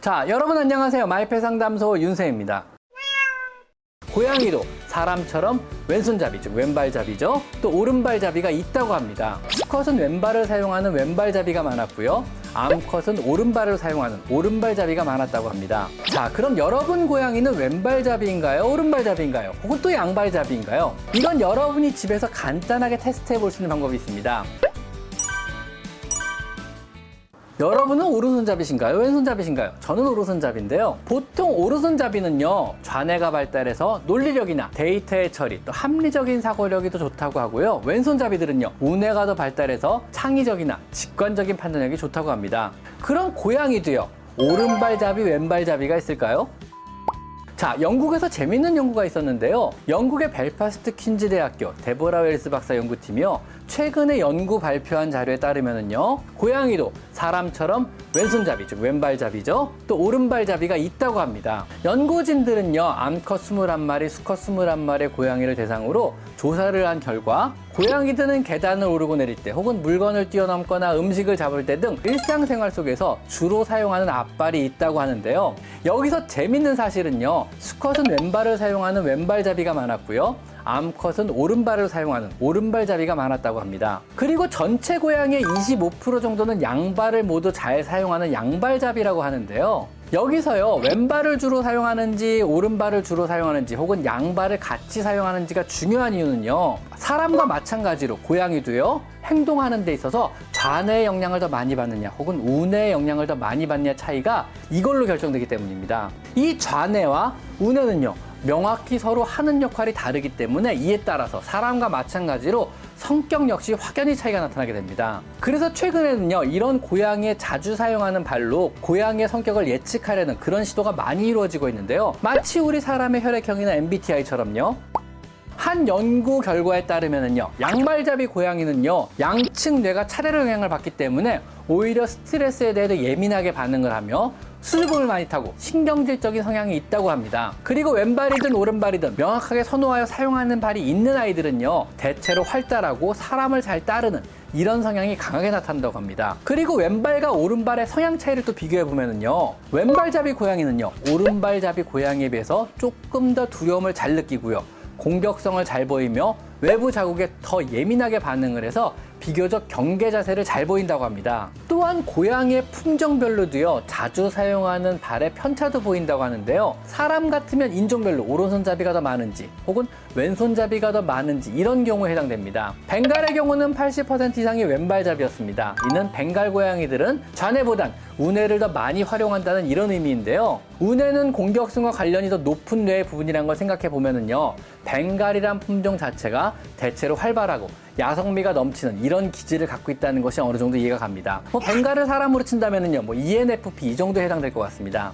자, 여러분 안녕하세요. 마이페 상담소 윤세입니다. 고양이도 사람처럼 왼손잡이, 즉 왼발잡이죠. 또 오른발잡이가 있다고 합니다. 수컷은 왼발을 사용하는 왼발잡이가 많았고요. 암컷은 오른발을 사용하는 오른발잡이가 많았다고 합니다. 자, 그럼 여러분 고양이는 왼발잡이인가요? 오른발잡이인가요? 혹은 또 양발잡이인가요? 이건 여러분이 집에서 간단하게 테스트해 볼 수 있는 방법이 있습니다. 여러분은 오른손잡이신가요? 왼손잡이신가요? 저는 오른손잡인데요. 보통 오른손잡이는요, 좌뇌가 발달해서 논리력이나 데이터의 처리, 또 합리적인 사고력이 더 좋다고 하고요. 왼손잡이들은요, 우뇌가 더 발달해서 창의적이나 직관적인 판단력이 좋다고 합니다. 그럼 고양이도요, 오른발잡이, 왼발잡이가 있을까요? 자, 영국에서 재밌는 연구가 있었는데요. 영국의 벨파스트 퀸즈 대학교 데보라 웰스 박사 연구팀이요. 최근에 연구 발표한 자료에 따르면은요. 고양이도 사람처럼 왼손잡이, 즉 왼발잡이죠. 또 오른발잡이가 있다고 합니다. 연구진들은요. 암컷 21마리, 수컷 21마리의 고양이를 대상으로 조사를 한 결과 고양이들은 계단을 오르고 내릴 때 혹은 물건을 뛰어넘거나 음식을 잡을 때 등 일상생활 속에서 주로 사용하는 앞발이 있다고 하는데요. 여기서 재밌는 사실은요. 수컷은 왼발을 사용하는 왼발잡이가 많았고요. 암컷은 오른발을 사용하는 오른발잡이가 많았다고 합니다. 그리고 전체 고양이의 25% 정도는 양발을 모두 잘 사용하는 양발잡이라고 하는데요. 여기서요, 왼발을 주로 사용하는지, 오른발을 주로 사용하는지, 혹은 양발을 같이 사용하는지가 중요한 이유는요, 사람과 마찬가지로 고양이도요, 행동하는 데 있어서 좌뇌의 영향을 더 많이 받느냐, 혹은 우뇌의 영향을 더 많이 받느냐 차이가 이걸로 결정되기 때문입니다. 이 좌뇌와 우뇌는요, 명확히 서로 하는 역할이 다르기 때문에 이에 따라서 사람과 마찬가지로 성격 역시 확연히 차이가 나타나게 됩니다. 그래서 최근에는요, 이런 고양이에 자주 사용하는 발로 고양이의 성격을 예측하려는 그런 시도가 많이 이루어지고 있는데요. 마치 우리 사람의 혈액형이나 MBTI처럼요. 한 연구 결과에 따르면은요, 양발잡이 고양이는요, 양측 뇌가 차례로 영향을 받기 때문에 오히려 스트레스에 대해 예민하게 반응을 하며 수줍음을 많이 타고 신경질적인 성향이 있다고 합니다. 그리고 왼발이든 오른발이든 명확하게 선호하여 사용하는 발이 있는 아이들은요, 대체로 활달하고 사람을 잘 따르는 이런 성향이 강하게 나타난다고 합니다. 그리고 왼발과 오른발의 성향 차이를 또 비교해 보면은요, 왼발잡이 고양이는요, 오른발잡이 고양이에 비해서 조금 더 두려움을 잘 느끼고요, 공격성을 잘 보이며 외부 자국에 더 예민하게 반응을 해서 비교적 경계 자세를 잘 보인다고 합니다. 또한 고양이의 품종별로도요, 자주 사용하는 발의 편차도 보인다고 하는데요. 사람 같으면 인종별로 오른손잡이가 더 많은지, 혹은 왼손잡이가 더 많은지, 이런 경우에 해당됩니다. 벵갈의 경우는 80% 이상이 왼발잡이였습니다. 이는 벵갈 고양이들은 좌뇌보단 우뇌를 더 많이 활용한다는 이런 의미인데요. 우뇌는 공격성과 관련이 더 높은 뇌의 부분이라는 걸 생각해 보면은요, 벵갈이란 품종 자체가 대체로 활발하고 야성미가 넘치는 이런 기질을 갖고 있다는 것이 어느 정도 이해가 갑니다. 뭐 벵갈을 사람으로 친다면은요, 뭐 ENFP 이 정도 해당될 것 같습니다.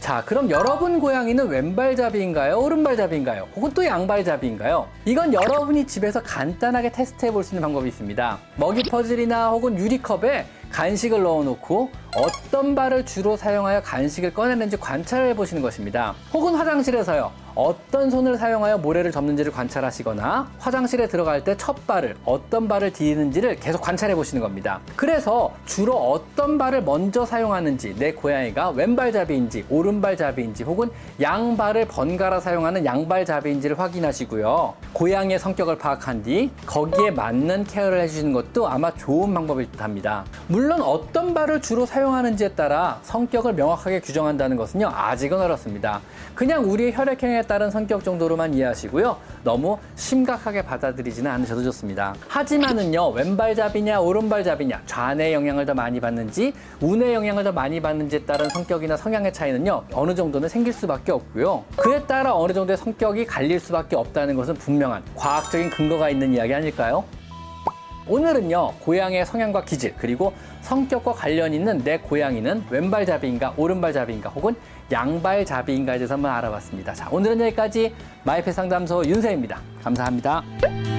자, 그럼 여러분 고양이는 왼발잡이인가요? 오른발잡이인가요? 혹은 또 양발잡이인가요? 이건 여러분이 집에서 간단하게 테스트해 볼 수 있는 방법이 있습니다. 먹이 퍼즐이나 혹은 유리컵에 간식을 넣어놓고 어떤 발을 주로 사용하여 간식을 꺼내는지 관찰해 보시는 것입니다. 혹은 화장실에서요. 어떤 손을 사용하여 모래를 접는지를 관찰하시거나 화장실에 들어갈 때 첫 발을 어떤 발을 디디는지를 계속 관찰해 보시는 겁니다. 그래서 주로 어떤 발을 먼저 사용하는지 내 고양이가 왼발잡이인지 오른발잡이인지 혹은 양발을 번갈아 사용하는 양발잡이인지를 확인하시고요. 고양이의 성격을 파악한 뒤 거기에 맞는 케어를 해주시는 것도 아마 좋은 방법일 듯 합니다. 물론 어떤 발을 주로 사용하는지에 따라 성격을 명확하게 규정한다는 것은요 아직은 어렵습니다. 그냥 우리의 혈액형에 따른 성격 정도로만 이해하시고요. 너무 심각하게 받아들이지는 않으셔도 좋습니다. 하지만은요, 왼발잡이냐, 오른발잡이냐, 좌뇌 영향을 더 많이 받는지, 우뇌 영향을 더 많이 받는지에 따른 성격이나 성향의 차이는요, 어느 정도는 생길 수밖에 없고요. 그에 따라 어느 정도의 성격이 갈릴 수밖에 없다는 것은 분명한 과학적인 근거가 있는 이야기 아닐까요? 오늘은요, 고양이의 성향과 기질, 그리고 성격과 관련 있는 내 고양이는 왼발잡이인가, 오른발잡이인가, 혹은 양발잡이인가에 대해서 한번 알아봤습니다. 자, 오늘은 여기까지 마이펫 상담소 윤세입니다. 감사합니다.